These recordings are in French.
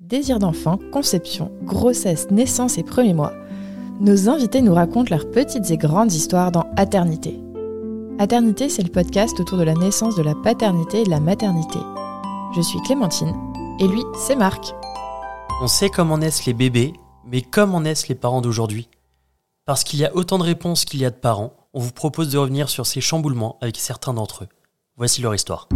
Désir d'enfant, conception, grossesse, naissance et premiers mois. Nos invités nous racontent leurs petites et grandes histoires dans Aternité. Aternité, c'est le podcast autour de la naissance de la paternité et de la maternité. Je suis Clémentine et lui, c'est Marc. On sait comment naissent les bébés, mais comment naissent les parents d'aujourd'hui Parce qu'il y a autant de réponses qu'il y a de parents, on vous propose de revenir sur ces chamboulements avec certains d'entre eux. Voici leur histoire.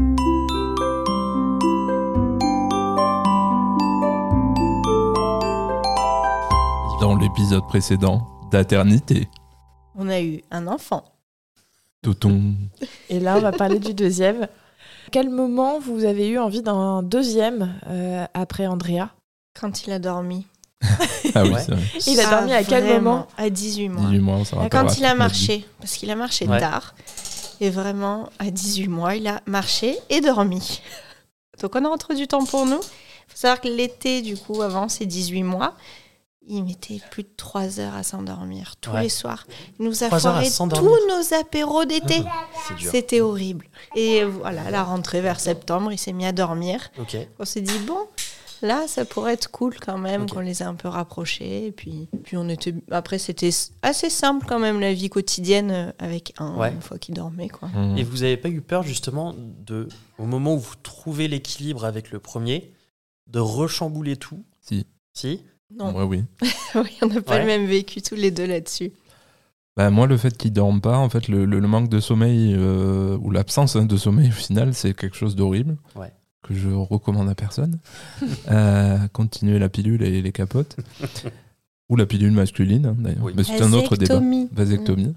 Dans l'épisode précédent d'Aternité. On a eu un enfant. Touton. Et là, on va parler du deuxième. Quel moment vous avez eu envie d'un deuxième euh, après Andrea? Quand il a dormi. Ah oui, Ouais. c'est vrai. Il a Ah, dormi à quel moment? À 18 mois. 18 mois, on Quand il a marché, parce qu'il a marché Ouais. tard. Et vraiment, à 18 mois, il a marché et dormi. Donc on a entre du temps pour nous? Il faut savoir que l'été, du coup, avant ses 18 mois, il mettait plus de 3 heures à s'endormir tous Ouais. les soirs. Il nous a 3 heures à foiré tous nos apéros d'été. C'est dur. C'était horrible. Et voilà, à la rentrée vers septembre, il s'est mis à dormir. Ok. On s'est dit, bon, là, ça pourrait être cool quand même, qu'on les ait un peu rapprochés. Et puis, puis on était... après, c'était assez simple quand même, la vie quotidienne, euh, avec un, Ouais. une fois qu'il dormait. Quoi. Mmh. Et vous avez pas eu peur justement de, au moment où vous trouvez l'équilibre avec le premier, de rechambouler tout? Si. Si? Non, Ouais, oui. oui, on n'a pas Ouais. le même vécu tous les deux là-dessus. Bah, moi, le fait qu'il dorme pas, en fait, le, le- le manque de sommeil euh, ou l'absence hein, de sommeil au final, c'est quelque chose d'horrible Ouais. que je recommande à personne. Euh, continuer la pilule et les capotes. ou la pilule masculine, hein, d'ailleurs. Oui. Mais c'est un autre débat. Vasectomie. Vasectomie.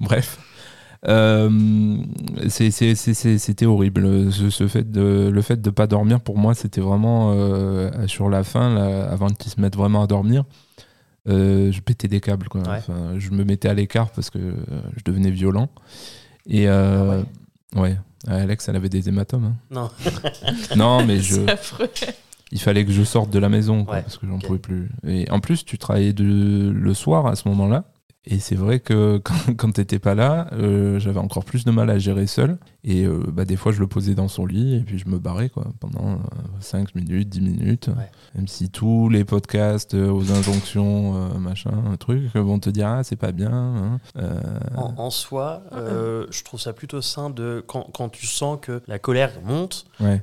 Bref. C'était horrible. Ce, ce fait de, le fait de pas dormir, pour moi, c'était vraiment euh, sur la fin, là, avant qu'ils se mettent vraiment à dormir. euh, je pétais des câbles. Quoi. Ouais. Enfin, je me mettais à l'écart parce que euh, je devenais violent. Et euh, ouais. Alex, elle avait des hématomes. hein. Non. Non, mais je, il fallait que je sorte de la maison quoi, Ouais, parce que j'en ok. pouvais plus. Et en plus, tu travaillais de, le soir à ce moment-là. Et c'est vrai que quand, quand t'étais pas là, euh, j'avais encore plus de mal à gérer seul. Et euh, bah, des fois, je le posais dans son lit et puis je me barrais quoi, pendant 5 minutes, 10 minutes. Ouais. Même si tous les podcasts euh, aux injonctions, euh, machin, un truc, vont te dire Ah, c'est pas bien. hein. Euh, En, en soi, euh, je trouve ça plutôt sain de quand, quand tu sens que la colère monte, ouais.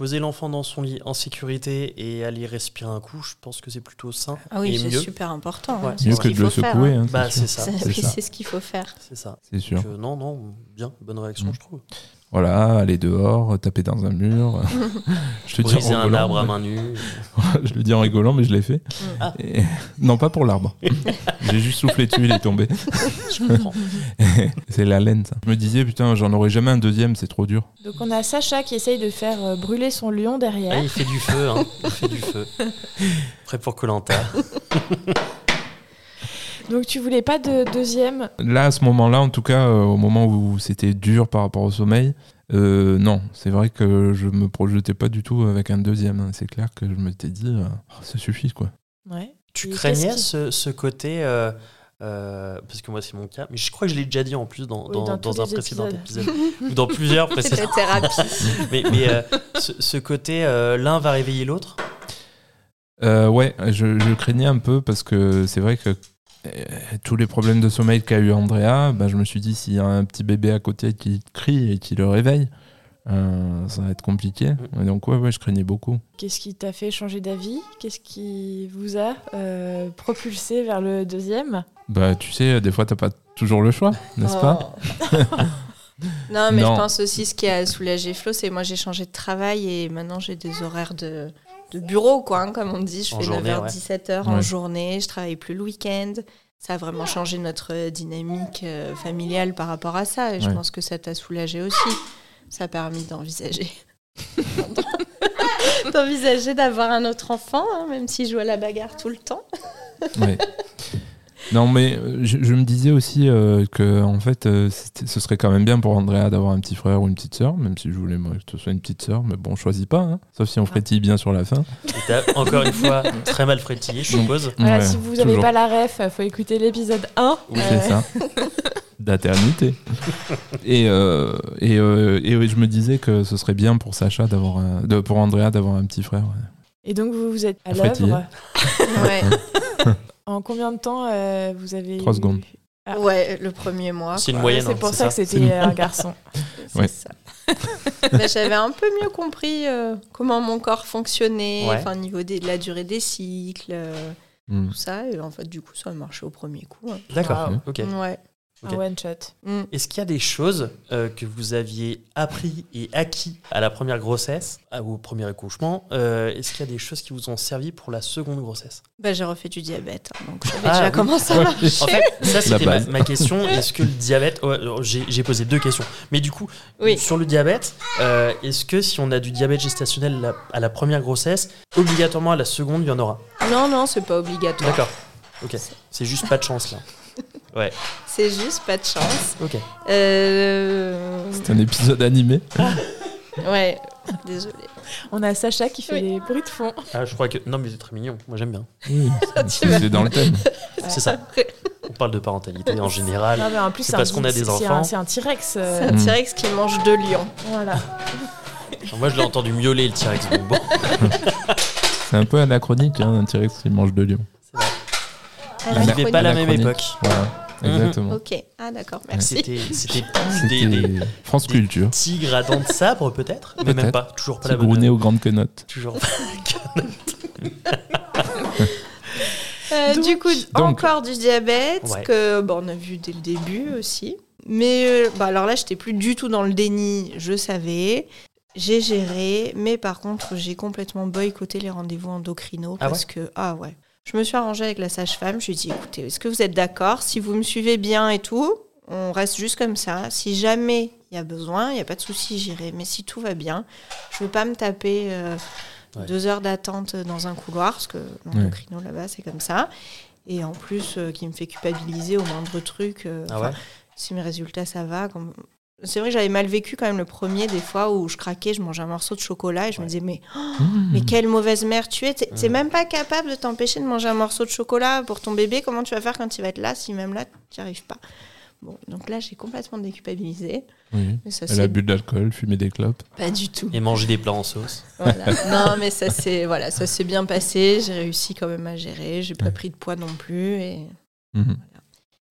Poser l'enfant dans son lit en sécurité et aller respirer un coup, je pense que c'est plutôt sain Ah oui, c'est super important. Ouais. hein. C'est Mieux ce que qu'il de le faut faire, secouer. hein. hein, Bah, c'est ça, C'est- c'est oui, ça. c'est ce qu'il faut faire. c'est ça. C'est sûr. Donc, euh, non, non, bien, bonne réaction, Mm. je trouve. Voilà, aller dehors, taper dans un mur. je te dis Briser un rigolant, arbre à main nue. je le dis en rigolant, mais je l'ai fait. Ah. Et- Non, pas pour l'arbre. J'ai juste soufflé dessus, il est tombé. Je comprends. c'est la laine, ça. Je me disais, putain, j'en aurais jamais un deuxième, c'est trop dur. Donc on a Sacha qui essaye de faire euh, brûler son lion Ah, derrière. il fait du feu, hein. il fait du feu. Prêt pour Colanta. Donc tu voulais pas de deuxième? Là, à ce moment-là, en tout cas, euh, au moment où c'était dur par rapport au sommeil, euh, non, c'est vrai que je me projetais pas du tout avec un deuxième. hein. C'est clair que je m'étais dit, euh, Oh, ça suffit, quoi. Ouais. Tu Et craignais qu'est-ce qui- ce, ce côté, euh, euh, parce que moi c'est mon cas, mais je crois que je l'ai déjà dit en plus dans, Oui, dans, dans dans tous un les précédent épisodes. épisode, ou dans plusieurs C'est précédents. la thérapie. mais mais euh, ce, ce côté, euh, l'un va réveiller l'autre? Euh, ouais, je, je craignais un peu parce que c'est vrai que euh, tous les problèmes de sommeil qu'a eu Andrea, bah, je me suis dit, s'il y a un petit bébé à côté qui crie et qui le réveille, euh, ça va être compliqué. Et donc, ouais, ouais, je craignais beaucoup. Qu'est-ce qui t'a fait changer d'avis? Qu'est-ce qui vous a euh, propulsé vers le deuxième? Bah, tu sais, des fois, t'as pas toujours le choix, n'est-ce pas? Oh. Non, mais Non. je pense aussi ce qui a soulagé Flo, c'est moi j'ai changé de travail et maintenant j'ai des horaires de, de bureau, quoi, hein, comme on dit. Je En fais journée, 9h, ouais. 17h en Ouais. journée, je travaille plus le week-end. Ça a vraiment changé notre dynamique euh, familiale par rapport à ça et je Ouais. pense que ça t'a soulagé aussi. Ça a permis d'envisager. d'envisager d'avoir un autre enfant, hein, même si je joue à la bagarre tout le temps. Ouais. Non, mais euh, je, je me disais aussi euh, que en fait, euh, ce serait quand même bien pour Andrea d'avoir un petit frère ou une petite sœur, même si je voulais moi, que ce soit une petite sœur, mais bon, on choisit pas, hein, sauf si on frétille bien sur la fin. Et t'as encore une fois très mal frétillé, je suppose. Voilà, Ouais, Si vous n'avez pas la ref, faut écouter l'épisode 1. Oui, c'est ça. D'aternité. et, euh, et, euh, et oui, je me disais que ce serait bien pour Sacha d'avoir un- de, pour Andrea d'avoir un petit frère. ouais. Et donc vous vous êtes à l'œuvre. Ouais. En combien de temps euh, vous avez Trois eu- secondes. Ah. ouais, le premier mois. C'est une moyenne, C'est hein, pour c'est ça, ça que c'était un garçon. C'est Ouais. ça. Mais J'avais un peu mieux compris euh, comment mon corps fonctionnait, Ouais. enfin, au niveau des- de la durée des cycles, euh, Mm. tout ça. Et en fait, du coup, ça a marché au premier coup. hein. D'accord, Wow. ok. Ouais. Un one shot. Mm. Est-ce qu'il y a des choses euh, que vous aviez appris et acquis à la première grossesse, au premier accouchement euh, Est-ce qu'il y a des choses qui vous ont servi pour la seconde grossesse? Bah, j'ai refait du diabète, hein, donc je savais Ah, déjà oui. comment ça Ouais. marchait. En fait, ça c'était ma, ma question. Est-ce que le diabète. J'ai j'ai posé deux questions. Mais du coup, Oui. sur le diabète, euh, est-ce que si on a du diabète gestationnel la- à la première grossesse, obligatoirement à la seconde, il y en aura? Non, non, c'est pas obligatoire. D'accord. Ok. C'est juste pas de chance là. Ouais. C'est juste pas de chance. Ok. Euh... C'est un épisode animé. Ouais, désolé. On a Sacha qui fait Oui. des bruits de fond. Ah, je crois que. Non, mais c'est très mignon. Moi, j'aime bien. Oui, c'est c'est dans le thème. C'est ça. On parle de parentalité en général. Non, mais en plus, C'est un parce qu'on a des enfants. C'est un T-Rex. euh, C'est un Mm. T-Rex qui mange deux lions. Voilà. Moi, je l'ai entendu miauler le T-Rex. C'est un peu anachronique, hein, un T-Rex qui mange de lion. Il vivait pas la même époque. Voilà, Mhm. exactement. Ok, ah d'accord, merci. C'était des, France des Culture. tigres à dents de sabre, peut-être Mais même Peut-être. pas. Toujours pas la bonne. Aux grandes quenottes. Toujours Euh, Donc- du coup, Donc- encore du diabète, Ouais. que bon, on a vu dès le début aussi. Mais euh, bah, alors là, j'étais plus du tout dans le déni, je savais. J'ai géré, mais par contre, j'ai complètement boycotté les rendez-vous endocrinos Ah parce que, ah ouais. Je me suis arrangée avec la sage-femme. Je lui ai dit, écoutez, est-ce que vous êtes d'accord? Si vous me suivez bien et tout, on reste juste comme ça. Si jamais il y a besoin, il n'y a pas de souci, j'irai. Mais si tout va bien, je ne veux pas me taper euh, Ouais. deux heures d'attente dans un couloir, parce que l'endocrino là-bas, c'est comme ça. Et en plus, euh, qui me fait culpabiliser au moindre truc. euh, Ah ouais? si mes résultats ça va. C'est vrai que j'avais mal vécu quand même le premier, des fois où je craquais, je mangeais un morceau de chocolat et je me disais, mais, Mmh. mais quelle mauvaise mère tu es. T'es t'es Mm. même pas capable de t'empêcher de manger un morceau de chocolat pour ton bébé. Comment tu vas faire quand il va être là si même là, tu n'y arrives pas? Bon, donc là, j'ai complètement déculpabilisé. Oui. Mais ça, Elle c'est a bu de l'alcool, fumé des clopes. pas du tout. Et manger des plats en sauce. Voilà. non, mais ça s'est voilà, ça bien passé. J'ai réussi quand même à gérer. J'ai pas Ouais. pris de poids non plus. Et, Mhm.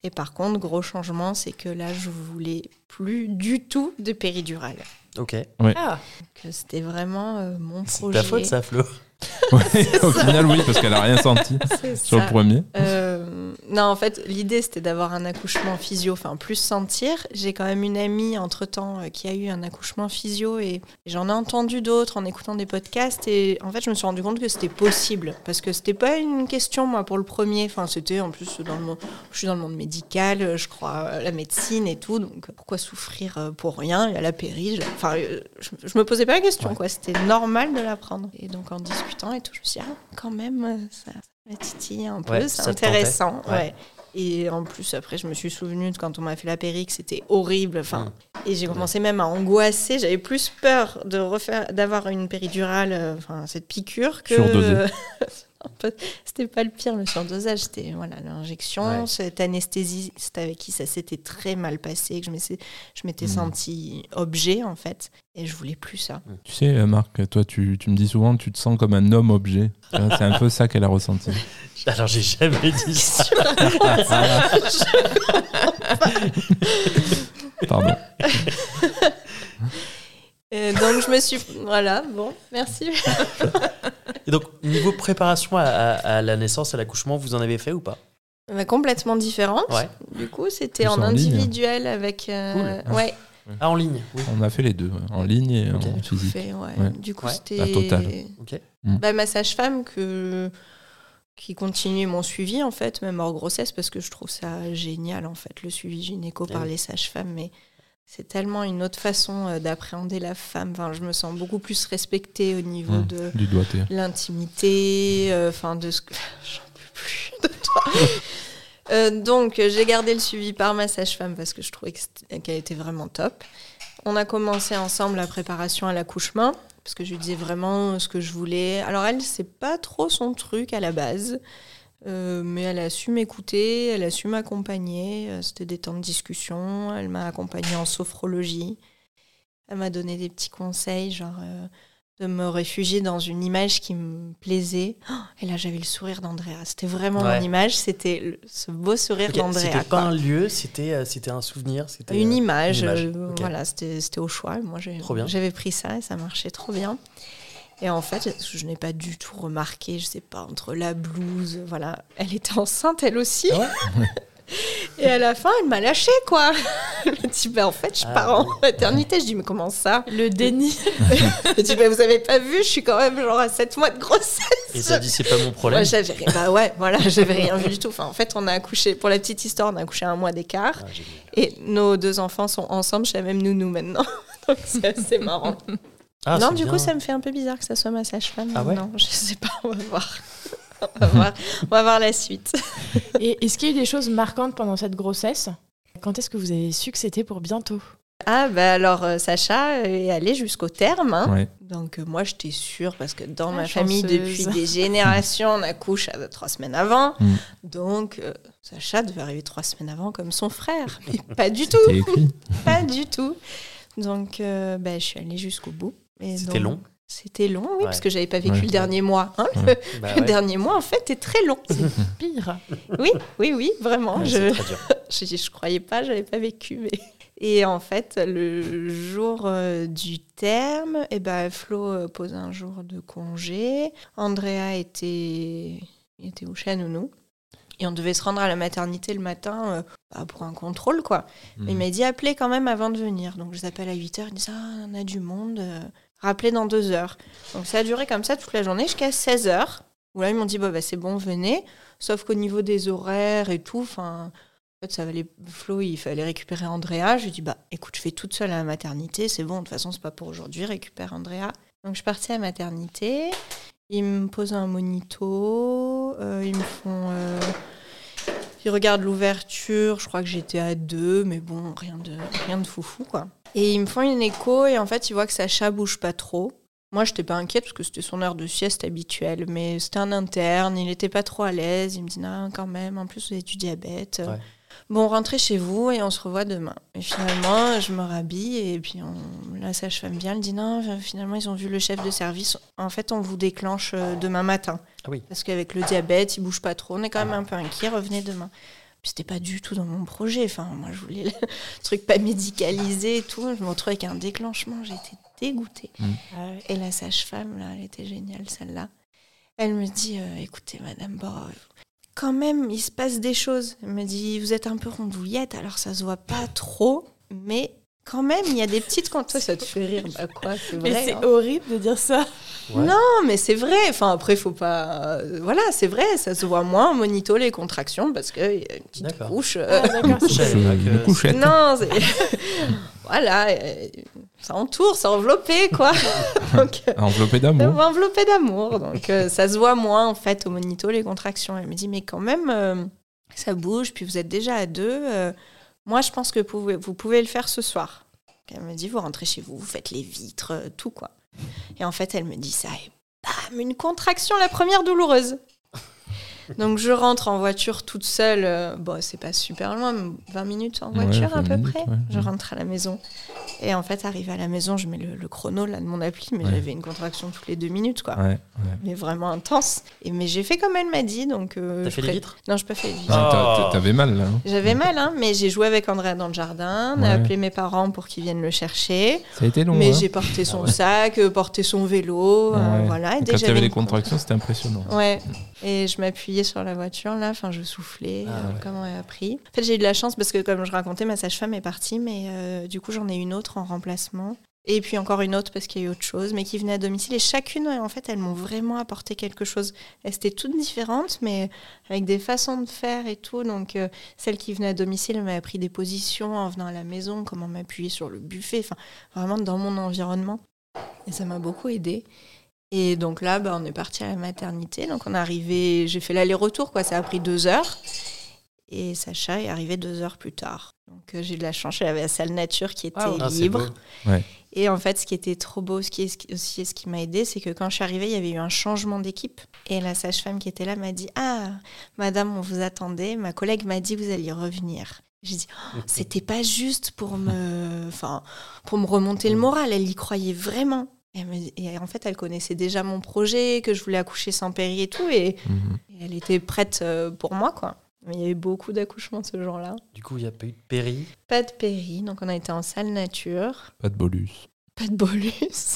Et par contre, gros changement, c'est que là, je voulais plus du tout de péridurale. Ok. Ah, Que c'était vraiment euh, mon C'est projet. ta faute, ça, Flo. Ouais, au final, oui, parce qu'elle a rien senti sur ça. le premier. Euh, non, en fait, l'idée c'était d'avoir un accouchement physio, enfin plus sentir. J'ai quand même une amie entre temps qui a eu un accouchement physio et, j'en ai entendu d'autres en écoutant des podcasts et en fait je me suis rendu compte que c'était possible parce que c'était pas une question moi pour le premier. Enfin c'était en plus dans le monde, je suis dans le monde médical, je crois la médecine et tout, donc pourquoi souffrir euh, pour rien? Il y a la péri. Enfin, euh, je, je me posais pas la question Ouais. quoi. C'était normal de l'apprendre et donc en discutant et tout, je me suis dit ah, quand même ça, ça titille un peu, Ouais, c'est intéressant. Ouais. Ouais. Et en plus, après, je me suis souvenu de quand on m'a fait la péri que c'était horrible. Enfin, Mm. et j'ai commencé même à angoisser. J'avais plus peur de refaire, d'avoir une péridurale, euh, enfin cette piqûre que. Surdosée. En fait, c'était pas le pire, le surdosage. C'était voilà l'injection, Ouais. cette anesthésiste avec qui ça s'était très mal passé, que je m'étais, je m'étais Mm. sentie objet en fait, et je voulais plus ça. Tu sais, euh, Marc, toi, tu, tu me dis souvent, tu te sens comme un homme objet. C'est un peu ça qu'elle a ressenti. Alors, j'ai jamais dit ça. Pardon. Et donc je me suis, voilà, bon, merci. Niveau préparation à, à- à la naissance, à l'accouchement, vous en avez fait ou pas? Bah, complètement différente. Ouais. Du coup, c'était en, ligne. individuel avec. euh, Cool. Ouais, Ah, en ligne Oui. On a fait les deux, en ligne et Ok. en physique. fait, ouais. Ouais. Du coup, Ouais. c'était. La totale. Ok. Bah, ma sage-femme que qui continuait mon suivi en fait, même hors grossesse, parce que je trouve ça génial en fait, le suivi gynéco Eh par oui. les sages-femmes. Mais c'est tellement une autre façon euh, d'appréhender la femme. Enfin, je me sens beaucoup plus respectée au niveau Mmh. de Du doigté. l'intimité, euh, enfin de ce que j'en peux plus de toi. Euh, donc j'ai gardé le suivi par ma sage-femme parce que je trouvais qu'elle était vraiment top. On a commencé ensemble la préparation à l'accouchement parce que je lui disais vraiment ce que je voulais. Alors elle, c'est pas trop son truc à la base. Euh, mais elle a su m'écouter, elle a su m'accompagner. euh, C'était des temps de discussion. Elle m'a accompagnée en sophrologie. Elle m'a donné des petits conseils, genre euh, de me réfugier dans une image qui me plaisait. Oh, et là, j'avais le sourire d'Andrea. C'était vraiment Ouais. mon image. C'était ce beau sourire d'Andrea. C'était pas un lieu, c'était c'était un souvenir. c'était, Une image, une image. euh, voilà, c'était au choix. Moi, j'avais pris ça et ça marchait trop bien. Et en fait, je n'ai pas du tout remarqué, je sais pas, entre la blouse, voilà, elle était enceinte elle aussi. Ah ouais et à la fin, elle m'a lâché quoi. Elle dit, bah, en fait, je Ah pars en maternité. Je dis, mais comment ça? Le déni. Elle dit, bah, vous avez pas vu, je suis quand même genre à 7 mois de grossesse. Et t'as dit c'est pas mon Moi, problème. j'avais rien. Bah ouais, voilà, j'avais rien vu du tout. Enfin, en fait, on a accouché, pour la petite histoire, on a accouché un mois d'écart. Ah. Et nos deux enfants sont ensemble chez la même nounou maintenant. Donc c'est assez marrant. Ah, non, du bien. coup, ça me fait un peu bizarre que ça soit ma sage-femme. Ah ouais Non, je sais pas, on va voir. on, va voir. on va voir la suite. Et est-ce qu'il y a eu des choses marquantes pendant cette grossesse? Quand est-ce que vous avez su que c'était pour bientôt? Ah, bah alors, euh, Sacha est allé jusqu'au terme. hein. Ouais. Donc, euh, moi, j'étais sûre parce que dans Ah, ma famille, depuis des générations, on accouche à trois semaines avant. Mm. Donc, euh, Sacha devait arriver trois semaines avant comme son frère. Mais pas du tout. Pas du tout. Donc, euh, bah, je suis allée jusqu'au bout. C'était long C'était long, oui, Ouais. parce que j'avais pas vécu Ouais. le dernier mois. hein. Bah Le ouais. dernier mois, en fait, est très long. Pire. oui, oui, oui, vraiment. Ouais, je, c'est très dur. je, je croyais pas, j'avais pas vécu. Mais... Et en fait, le jour euh, du terme, eh ben, Flo euh, pose un jour de congé. Andrea était, était au chat nounou. Et on devait se rendre à la maternité le matin euh, bah, pour un contrôle, quoi. Mais Il m'a dit appelez quand même avant de venir. Donc je les appelle à 8h, il dit ah, on a du monde, euh, rappelez dans deux heures. Donc ça a duré comme ça toute la journée jusqu'à 16h. Où là ils m'ont dit bah, c'est bon, venez. Sauf qu'au niveau des horaires et tout, enfin. En fait, ça valait Flo, il fallait récupérer Andrea. Je lui dit, bah, écoute, je fais toute seule à la maternité, c'est bon, de toute façon, c'est pas pour aujourd'hui, récupère Andrea. Donc, je partie à la maternité. Ils me posent un monito, euh, ils me font. euh, ils regardent l'ouverture, je crois que j'étais à deux, mais bon, rien de, rien de foufou, quoi. Et ils me font une écho, et en fait, ils voient que Sacha bouge pas trop. Moi, j'étais pas inquiète parce que c'était son heure de sieste habituelle, mais c'était un interne, il était pas trop à l'aise. Il me dit, non, quand même, en plus, vous avez du diabète. Ouais. Bon, rentrez chez vous et on se revoit demain. Et finalement, je me rhabille et puis on, la sage-femme vient, elle dit non, finalement, ils ont vu le chef de service. En fait, on vous déclenche euh, demain matin. Ah oui. Parce qu'avec le diabète, il bouge pas trop. On est quand même un peu inquiet, revenez demain. Puis c'était pas du tout dans mon projet. Enfin, moi, je voulais le truc pas médicalisé et tout. Je me retrouve avec un déclenchement. J'étais dégoûtée. Et la sage-femme, là, elle était géniale, celle-là. Elle me dit euh, écoutez, madame, bon, euh, quand même, il se passe des choses. Elle me dit vous êtes un peu rondouillette, alors ça se voit pas trop, mais quand même, il y a des petites. Quand toi, ça te fait rire, bah quoi, c'est Mais vrai. c'est hein. horrible de dire ça. Ouais. Non, mais c'est vrai. Enfin, après, faut pas. euh, voilà, c'est vrai, ça se voit moins en monito les contractions parce qu'il y a une petite couche. euh, Ah, que- Une couchette. non, c'est- voilà, euh, ça entoure, c'est enveloppé, quoi. Donc, euh, Enveloppé d'amour. enveloppé d'amour. Donc, euh, ça se voit moins, en fait, au monito, les contractions. Elle me dit, mais quand même, euh, ça bouge, puis vous êtes déjà à deux. Moi, je pense que vous pouvez, le faire ce soir. Elle me dit, vous rentrez chez vous, vous faites les vitres, euh, tout, quoi. Et en fait, elle me dit ça, et bam, une contraction, la première douloureuse. Donc, je rentre en voiture toute seule. euh, bon, c'est pas super loin, 20 minutes en voiture, 20 à peu minutes, près. ouais. Je rentre à la maison. Et en fait, arrivé à la maison, je mets le, le chrono là, de mon appli, mais Ouais. j'avais une contraction toutes les deux minutes, quoi. Ouais, ouais. Mais vraiment intense. Et, mais j'ai fait comme elle m'a dit, donc... euh, T'as fait les vitres? Non, je pas fait les vitres. Ah, Oh. T'avais mal là. hein. J'avais mal, hein, mais j'ai joué avec Andrea dans le jardin, on a appelé mes parents pour qu'ils viennent le chercher. Ça a été long. mais hein. j'ai porté son Ah ouais. sac, euh, porté son vélo, euh, voilà. Et Quand que il y j'avais avait les contractions, c'était impressionnant. Ouais, et je m'appuyais sur la voiture là, enfin je soufflais, Ah euh, ouais. comme on a appris. En fait, j'ai eu de la chance parce que, comme je racontais, ma sage-femme est partie, mais euh, du coup, j'en ai une autre en remplacement. Et puis encore une autre parce qu'il y a eu autre chose, mais qui venait à domicile. Et chacune, en fait, elles m'ont vraiment apporté quelque chose. Elles étaient toutes différentes, mais avec des façons de faire et tout. Donc, euh, celle qui venait à domicile elle m'a appris des positions en venant à la maison, comment m'appuyer sur le buffet, enfin, vraiment dans mon environnement. Et ça m'a beaucoup aidé. Et donc là, bah, on est parti à la maternité. Donc on est arrivé, j'ai fait l'aller-retour, quoi. Ça a pris deux heures. Et Sacha est arrivé deux heures plus tard. Donc euh, j'ai eu de la chance, j'avais la salle nature qui était Ah, libre. beau. Et en fait, ce qui était trop beau, ce qui est aussi ce qui m'a aidé, c'est que quand je suis arrivée, il y avait eu un changement d'équipe. Et la sage-femme qui était là m'a dit Ah, madame, on vous attendait. Ma collègue m'a dit vous alliez revenir. J'ai dit Oh, c'était pas juste pour me, enfin, pour me remonter le moral. Elle y croyait vraiment. Et, me en fait, elle connaissait déjà mon projet, que je voulais accoucher sans péri et tout, et, Mhm. et elle était prête euh, pour moi, quoi. Mais il y avait beaucoup d'accouchements ce jour-là. Du coup, il n'y a pas eu de péri. Pas de péri, donc on a été en salle nature. Pas de bolus. Pas de bolus.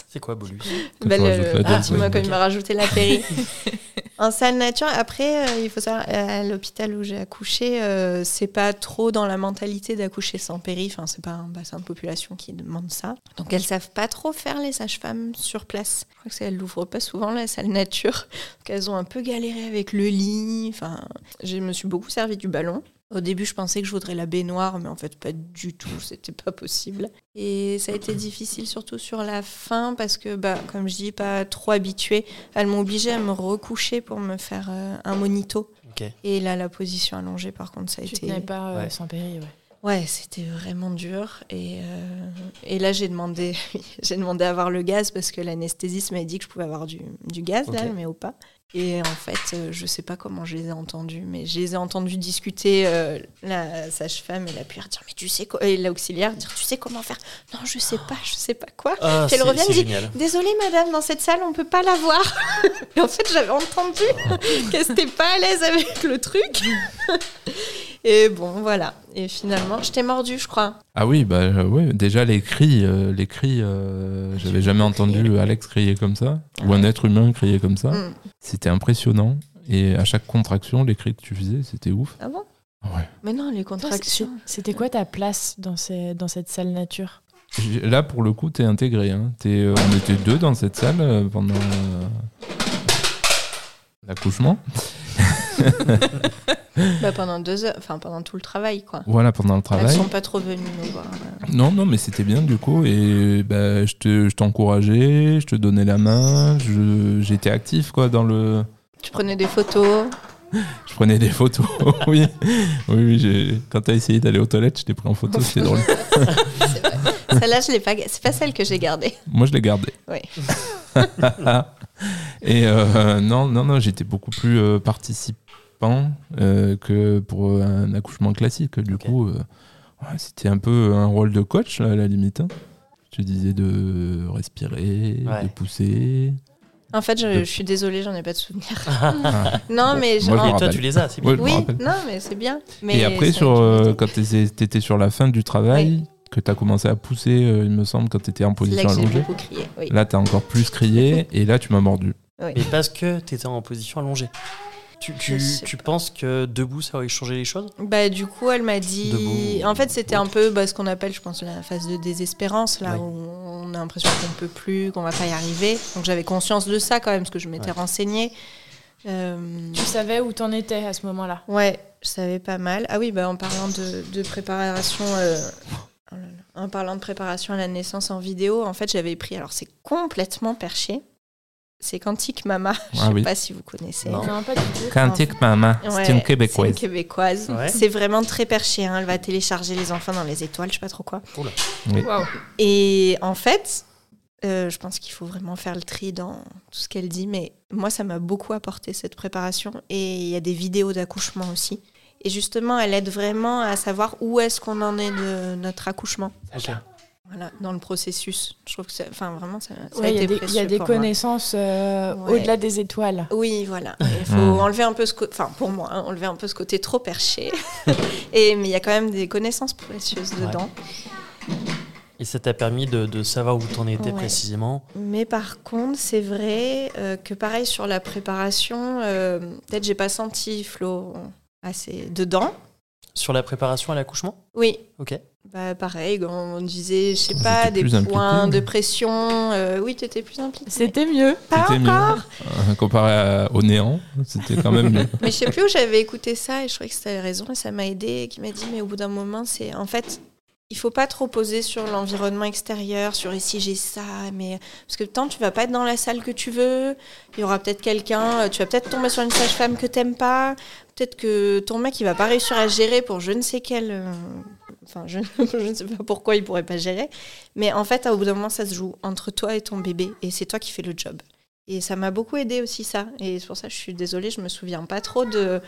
C'est quoi, Bolus? Bah, le- le mois ouais. quand il m'a rajouté la péri. en salle nature, après, euh, il faut savoir, à l'hôpital où j'ai accouché, euh, c'est pas trop dans la mentalité d'accoucher sans péri. Enfin, c'est pas un bassin de population qui demande ça. Donc, elles savent pas trop faire les sages-femmes sur place. Je crois que elles l'ouvrent pas souvent, la salle nature. Donc, elles ont un peu galéré avec le lit. Enfin, je me suis beaucoup servi du ballon. Au début, je pensais que je voudrais la baignoire, mais en fait, pas du tout. C'était pas possible. Et ça a été difficile, surtout sur la fin, parce que, bah, comme je dis, pas trop habituée. Elle m'a obligée à me recoucher pour me faire euh, un monito. Ok. Et là, la position allongée, par contre, ça a Tu été. tenais pas euh, Ouais. sans péri, ouais. Ouais, c'était vraiment dur. Et, euh, et là, j'ai demandé, j'ai demandé à avoir le gaz parce que l'anesthésiste m'a dit que je pouvais avoir du, du gaz, là, Ok. mais au pas. Et en fait, euh, je sais pas comment je les ai entendus, mais je les ai entendus discuter, euh, la sage-femme et la puère dire Mais tu sais quoi Et l'auxiliaire dire Tu sais comment faire? Non, je sais pas, je sais pas quoi. Ah, Qu'elle c'est revienne, c'est dit-. Désolée, madame, dans cette salle, on peut pas la voir. et en fait, j'avais entendu qu'elle n'était pas à l'aise avec le truc. Et bon, voilà. Et finalement, je t'ai mordu, je crois. Ah oui, bah euh, ouais, déjà les cris, euh, les cris, euh, j'avais jamais entendu Alex crier comme ça, ou un être humain crier comme ça. Mm. C'était impressionnant. Et à chaque contraction, les cris que tu faisais, c'était ouf. Ah bon? Ouais. Mais non, les contractions. C'était quoi ta place dans, ces, dans cette salle nature? Là, pour le coup, t'es intégré. Hein. T'es, euh, on était deux dans cette salle pendant euh, l'accouchement. Bah, pendant deux heures, enfin pendant tout le travail, quoi. Voilà, pendant le Elles travail. sont pas trop venues nous voir. euh. Non, non, mais c'était bien du coup. Et bah, je, te, je t'encourageais, je te donnais la main. J'étais actif quoi dans le. Tu prenais des photos. Je prenais des photos. oui, oui, oui. Quand t'as essayé d'aller aux toilettes, je t'ai pris en photo. C'était drôle. C'est vrai. Celle-là, je l'ai pas. C'est pas celle que j'ai gardée. Moi, je l'ai gardé. Oui. Et euh, non, non, non, j'étais beaucoup plus euh, euh, que pour un accouchement classique. Du coup, euh, ouais, c'était un peu un rôle de coach là, à la limite. hein. Je te disais de respirer, Ouais. de pousser. En fait, je, De- je suis désolée, j'en ai pas de souvenirs. Ah. non, mais je- Moi, je Et toi, tu les as, c'est bien. oui, non, mais c'est bien. Mais Et après, sur, euh, quand tu étais sur la fin du travail, que tu as commencé à pousser, euh, il me semble, quand tu étais en là position allongée, beaucoup crié. Oui. là, tu as encore plus crié et là, tu m'as mordu. Mais parce que tu étais en position allongée. Tu, tu, tu penses que debout, ça aurait changé les choses? Bah, du coup, elle m'a dit. Debout, En fait, c'était un peu bah, ce qu'on appelle, je pense, la phase de désespérance, là Ouais. où on a l'impression qu'on ne peut plus, qu'on va pas y arriver. Donc, j'avais conscience de ça quand même, parce que je m'étais Ouais. renseignée. Euh, Tu savais où t'en étais à ce moment-là? Ouais, je savais pas mal. Ah oui, bah, en parlant de, de préparation. euh, oh là là. En parlant de préparation à la naissance en vidéo, en fait, j'avais pris. Alors, c'est complètement perché. C'est Quantique Mama. Je Ah sais oui. pas si vous connaissez. Non. pas du tout. Quantique Mama, Ouais, c'est une québécoise. C'est une québécoise. Ouais. C'est vraiment très perché. hein. Elle va télécharger les enfants dans les étoiles, je sais pas trop quoi. Et en fait, euh, je pense qu'il faut vraiment faire le tri dans tout ce qu'elle dit. Mais moi, ça m'a beaucoup apporté cette préparation. Et il y a des vidéos d'accouchement aussi. Et justement, elle aide vraiment à savoir où est-ce qu'on en est de notre accouchement. Voilà, dans le processus. Je trouve que ça, enfin, vraiment, ça, ça a Ouais, Il y a été des, il y précieux a des pour moi. connaissances euh, Ouais. au-delà des étoiles. Oui, voilà. Il faut Mm. enlever un peu ce côté, enfin pour moi, hein, enlever un peu ce côté trop perché. Et mais il y a quand même des connaissances précieuses Ouais. dedans. Et ça t'a permis de, de savoir où t'en étais Ouais. précisément? Mais par contre, c'est vrai euh, que pareil sur la préparation, euh, peut-être j'ai pas senti Flo assez dedans. Sur la préparation à l'accouchement? Oui. Ok. Bah pareil, on disait, je sais pas, des impliqué, points de pression. euh, oui, tu étais plus impliquée. C'était mieux. Pas mieux. encore. Euh, comparé à- au néant, c'était quand même mieux. Mais je sais plus où j'avais écouté ça et je trouvais que c'était raison et ça m'a aidé et qui m'a dit mais au bout d'un moment c'est en fait il faut pas trop poser sur l'environnement extérieur sur et si j'ai ça mais parce que tant tu vas pas être dans la salle que tu veux il y aura peut-être quelqu'un euh, tu vas peut-être tomber sur une sage-femme que t'aimes pas peut-être que ton mec il va pas réussir à gérer pour je ne sais quel euh, enfin je, je ne sais pas pourquoi il pourrait pas gérer mais en fait au bout d'un moment ça se joue entre toi et ton bébé et c'est toi qui fais le job et ça m'a beaucoup aidé aussi ça et c'est pour ça que je suis désolée je me souviens pas trop de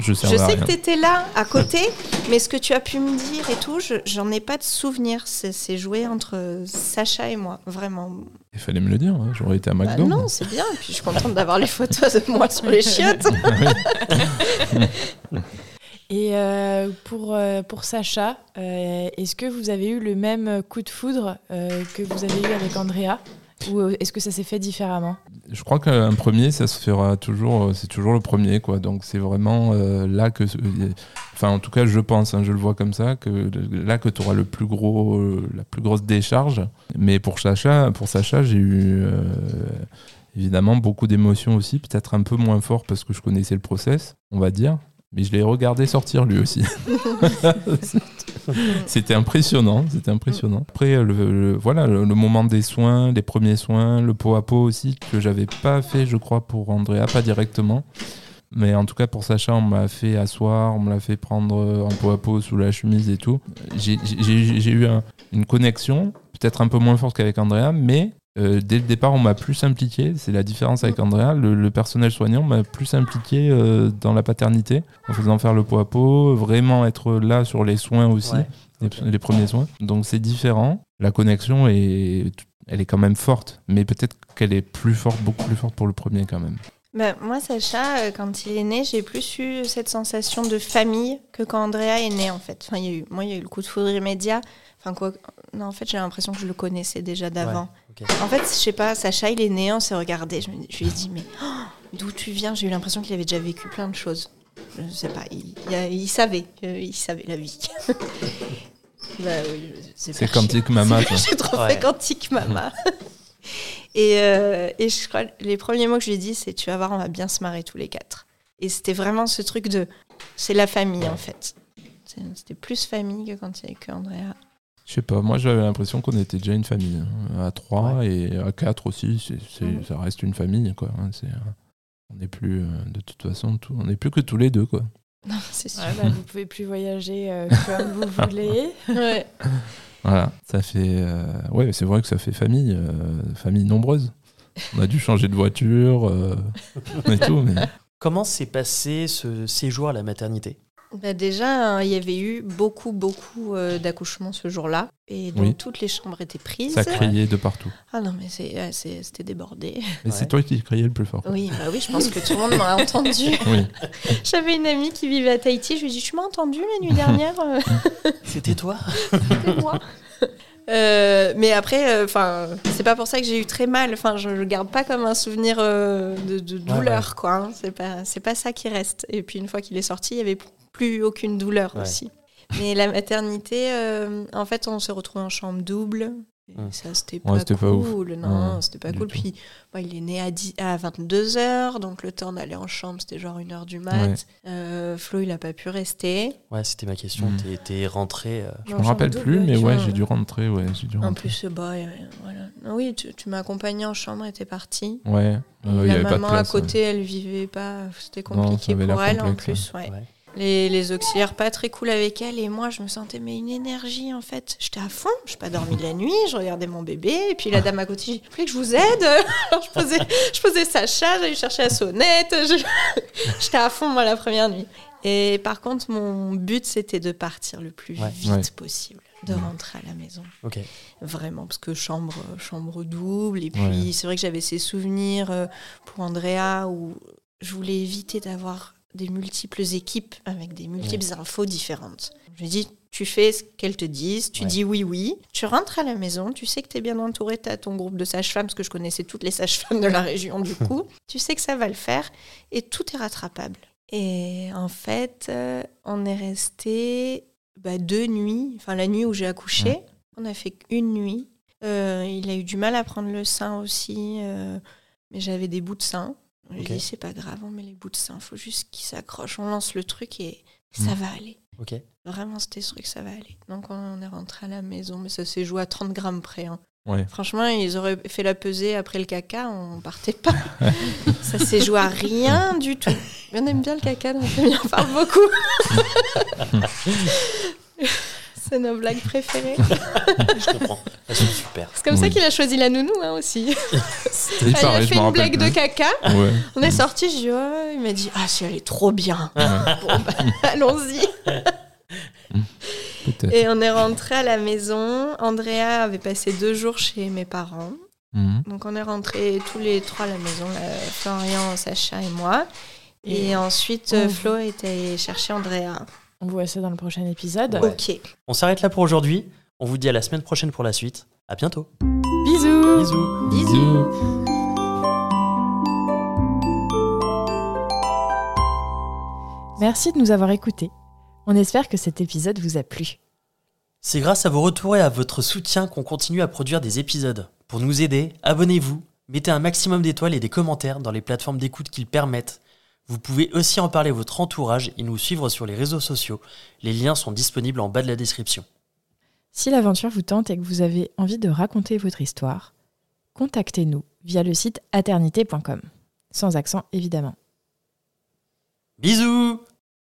Je je sais rien. que tu étais là, à côté, mais ce que tu as pu me dire et tout, je- j'en ai pas de souvenir. C'est joué entre Sacha et moi, vraiment. Il fallait me le dire, hein, j'aurais été à Bah McDo. non, c'est bien. Et puis je suis contente d'avoir les photos de moi sur les chiottes. Et euh, pour, euh, pour Sacha, euh, est-ce que vous avez eu le même coup de foudre que vous avez eu avec Andrea? Ou est-ce que ça s'est fait différemment? Je crois qu'un premier, ça se toujours, c'est toujours le premier, quoi. Donc c'est vraiment là que, enfin en tout cas je pense, hein, je le vois comme ça, que là que tu auras le plus gros, la plus grosse décharge. Mais pour Sacha, pour Sacha, j'ai eu évidemment beaucoup d'émotions aussi, peut-être un peu moins fort parce que je connaissais le process, on va dire. Mais je l'ai regardé sortir lui aussi. c'était impressionnant, c'était impressionnant. Après, le, le- voilà, le, le moment des soins, les premiers soins, le pot à pot aussi que j'avais pas fait, je crois, pour Andrea, pas directement. Mais en tout cas, pour Sacha, on m'a fait asseoir, on me l'a fait prendre en pot à pot sous la chemise et tout. J'ai- eu un- une connexion, peut-être un peu moins forte qu'avec Andrea, mais euh, dès le départ, on m'a plus impliqué. C'est la différence avec Andrea. Le, le personnel soignant m'a plus impliqué euh, dans la paternité, en faisant faire le pot à pot, vraiment être là sur les soins aussi, Ouais. les, les premiers soins. Donc c'est différent. La connexion est, elle est quand même forte, mais peut-être qu'elle est plus forte, beaucoup plus forte pour le premier quand même. Bah, moi, Sacha, euh, quand il est né, j'ai plus eu cette sensation de famille que quand Andrea est né, en fait. Enfin, il y a eu, moi, il y a eu le coup de foudre immédiat. Enfin, quoi, non, en fait, j'ai l'impression que je le connaissais déjà d'avant. En fait, je sais pas, Sacha, il est né, on s'est regardé. Je, lui ai dit, mais oh, d'où tu viens? J'ai eu l'impression qu'il avait déjà vécu plein de choses. Je sais pas, il, il a- il savait, euh, il savait la vie. Bah oui, C'est quantique mama. J'ai trop Ouais. fait quantique mama. et, euh, et je crois les premiers mots que je lui ai dit, c'est tu vas voir, on va bien se marrer tous les quatre. Et c'était vraiment ce truc de c'est la famille en fait. C'est- C'était plus famille que quand il y avait que Andrea. Je sais pas, moi j'avais l'impression qu'on était déjà une famille. hein. À trois et à quatre aussi, c'est c'est- Mhm. ça reste une famille. Quoi. hein. Euh, on n'est plus, euh, de toute façon, tout- on n'est plus que tous les deux. Quoi. Non, c'est sûr. Ouais, bah, Vous pouvez plus voyager euh, comme vous voulez. Ouais. Voilà, ça fait. euh, ouais, c'est vrai que ça fait famille, euh, famille nombreuse. On a dû changer de voiture euh, et tout. Mais... Comment s'est passé ce séjour à la maternité? Bah déjà, hein, il y avait eu beaucoup, beaucoup euh, d'accouchements ce jour-là. Et donc Oui. toutes les chambres étaient prises. Ça criait de partout. Ah non, mais c'était débordé. C'est toi qui criais le plus fort. Oui, bah oui, je pense que tout le monde m'a entendu. Oui. J'avais une amie qui vivait à Tahiti. Je lui ai dit Tu m'as entendu la nuit dernière euh, C'était toi C'était moi. Euh, mais après, enfin, c'est pas pour ça que j'ai eu très mal. Enfin, je le garde pas comme un souvenir euh, de, de douleur, quoi. hein. C'est pas, c'est pas ça qui reste. Et puis une fois qu'il est sorti, il y avait plus aucune douleur Ouais. aussi. Mais la maternité, euh, en fait, on s'est retrouvés en chambre double. Et Hum. ça, c'était Ouais, pas, c'était pas ouf. cool. Non, Ouais, c'était pas cool. tout. Puis, bah, il est né à, 10 à 22h, donc le temps d'aller en chambre, c'était genre 1h du mat. Ouais. Euh, Flo, il a pas pu rester. Ouais, c'était ma question. Mhm. T'es- T'es rentré. euh, Je Non, me rappelle double, plus, mais ouais, j'ai dû rentrer. Ouais, En rentrer. plus, bah, voilà. Oui, tu, tu m'as accompagné en chambre et t'es partie. Ouais, euh, y la avait pas de maman place. à côté, elle vivait pas. C'était Non, compliqué avait pour elle en complexe, plus. Ouais. Les, les auxiliaires pas très cool avec elle et moi je me sentais mais une énergie en fait. J'étais à fond, je pas dormi de la nuit, je regardais mon bébé et puis la dame à côté, j'ai voulez que je vous aide Alors je posais, je posais Sacha, j'allais chercher la sonnette, j'étais à fond moi la première nuit. Et par contre mon but c'était de partir le plus Ouais. vite Ouais. possible, de rentrer à la maison. Vraiment, parce que chambre, chambre double. Et puis, Ouais. c'est vrai que j'avais ces souvenirs euh, pour Andrea où je voulais éviter d'avoir des multiples équipes avec des multiples infos différentes. Je dit, tu fais ce qu'elles te disent, tu Ouais. dis oui, oui. Tu rentres à la maison, tu sais que tu es bien entouré, tu as ton groupe de sages-femmes, parce que je connaissais toutes les sages-femmes de la région du coup. tu sais que ça va le faire et tout est rattrapable. Et en fait, euh, on est resté bah, deux nuits, enfin la nuit où j'ai accouché, on a fait une nuit. Euh, il a eu du mal à prendre le sein aussi, euh, mais j'avais des bouts de sein. Je lui ai Ok. dit, c'est pas grave, on met les bouts de sein, faut juste qu'ils s'accrochent, on lance le truc et ça Mm. va aller. Vraiment, c'était ce truc, ça va aller. Donc on est rentré à la maison, mais ça s'est joué à 30 grammes près. hein. Ouais. Franchement, ils auraient fait la pesée après le caca, on partait pas. ça s'est joué à rien du tout. On aime bien le caca, donc on en parle beaucoup. C'est nos blagues préférées. Je comprends. Elles sont super. C'est comme ça qu'il a choisi la nounou hein, aussi. Il pareil, a fait une blague de caca. Ouais. On est sorti, je dis ouais. Il m'a dit ah si elle est trop bien. Ouais, Bon bah, allons-y. Et on est rentré à la maison. Andrea avait passé deux jours chez mes parents. Mhm. Donc on est rentrés tous les trois à la maison, là, Florian, Sacha et moi. Et, Et ensuite, euh, Flo était chercher Andrea. On voit ça dans le prochain épisode. Ouais. Ok. On s'arrête là pour aujourd'hui. On vous dit à la semaine prochaine pour la suite. À bientôt. Bisous Bisous. Bisous. Merci de nous avoir écoutés. On espère que cet épisode vous a plu. C'est grâce à vos retours et à votre soutien qu'on continue à produire des épisodes. Pour nous aider, abonnez-vous, mettez un maximum d'étoiles et des commentaires dans les plateformes d'écoute qu'ils permettent. Vous pouvez aussi en parler à votre entourage et nous suivre sur les réseaux sociaux. Les liens sont disponibles en bas de la description. Si l'aventure vous tente et que vous avez envie de raconter votre histoire, contactez-nous via le site aternité.com. Sans accent évidemment. Bisous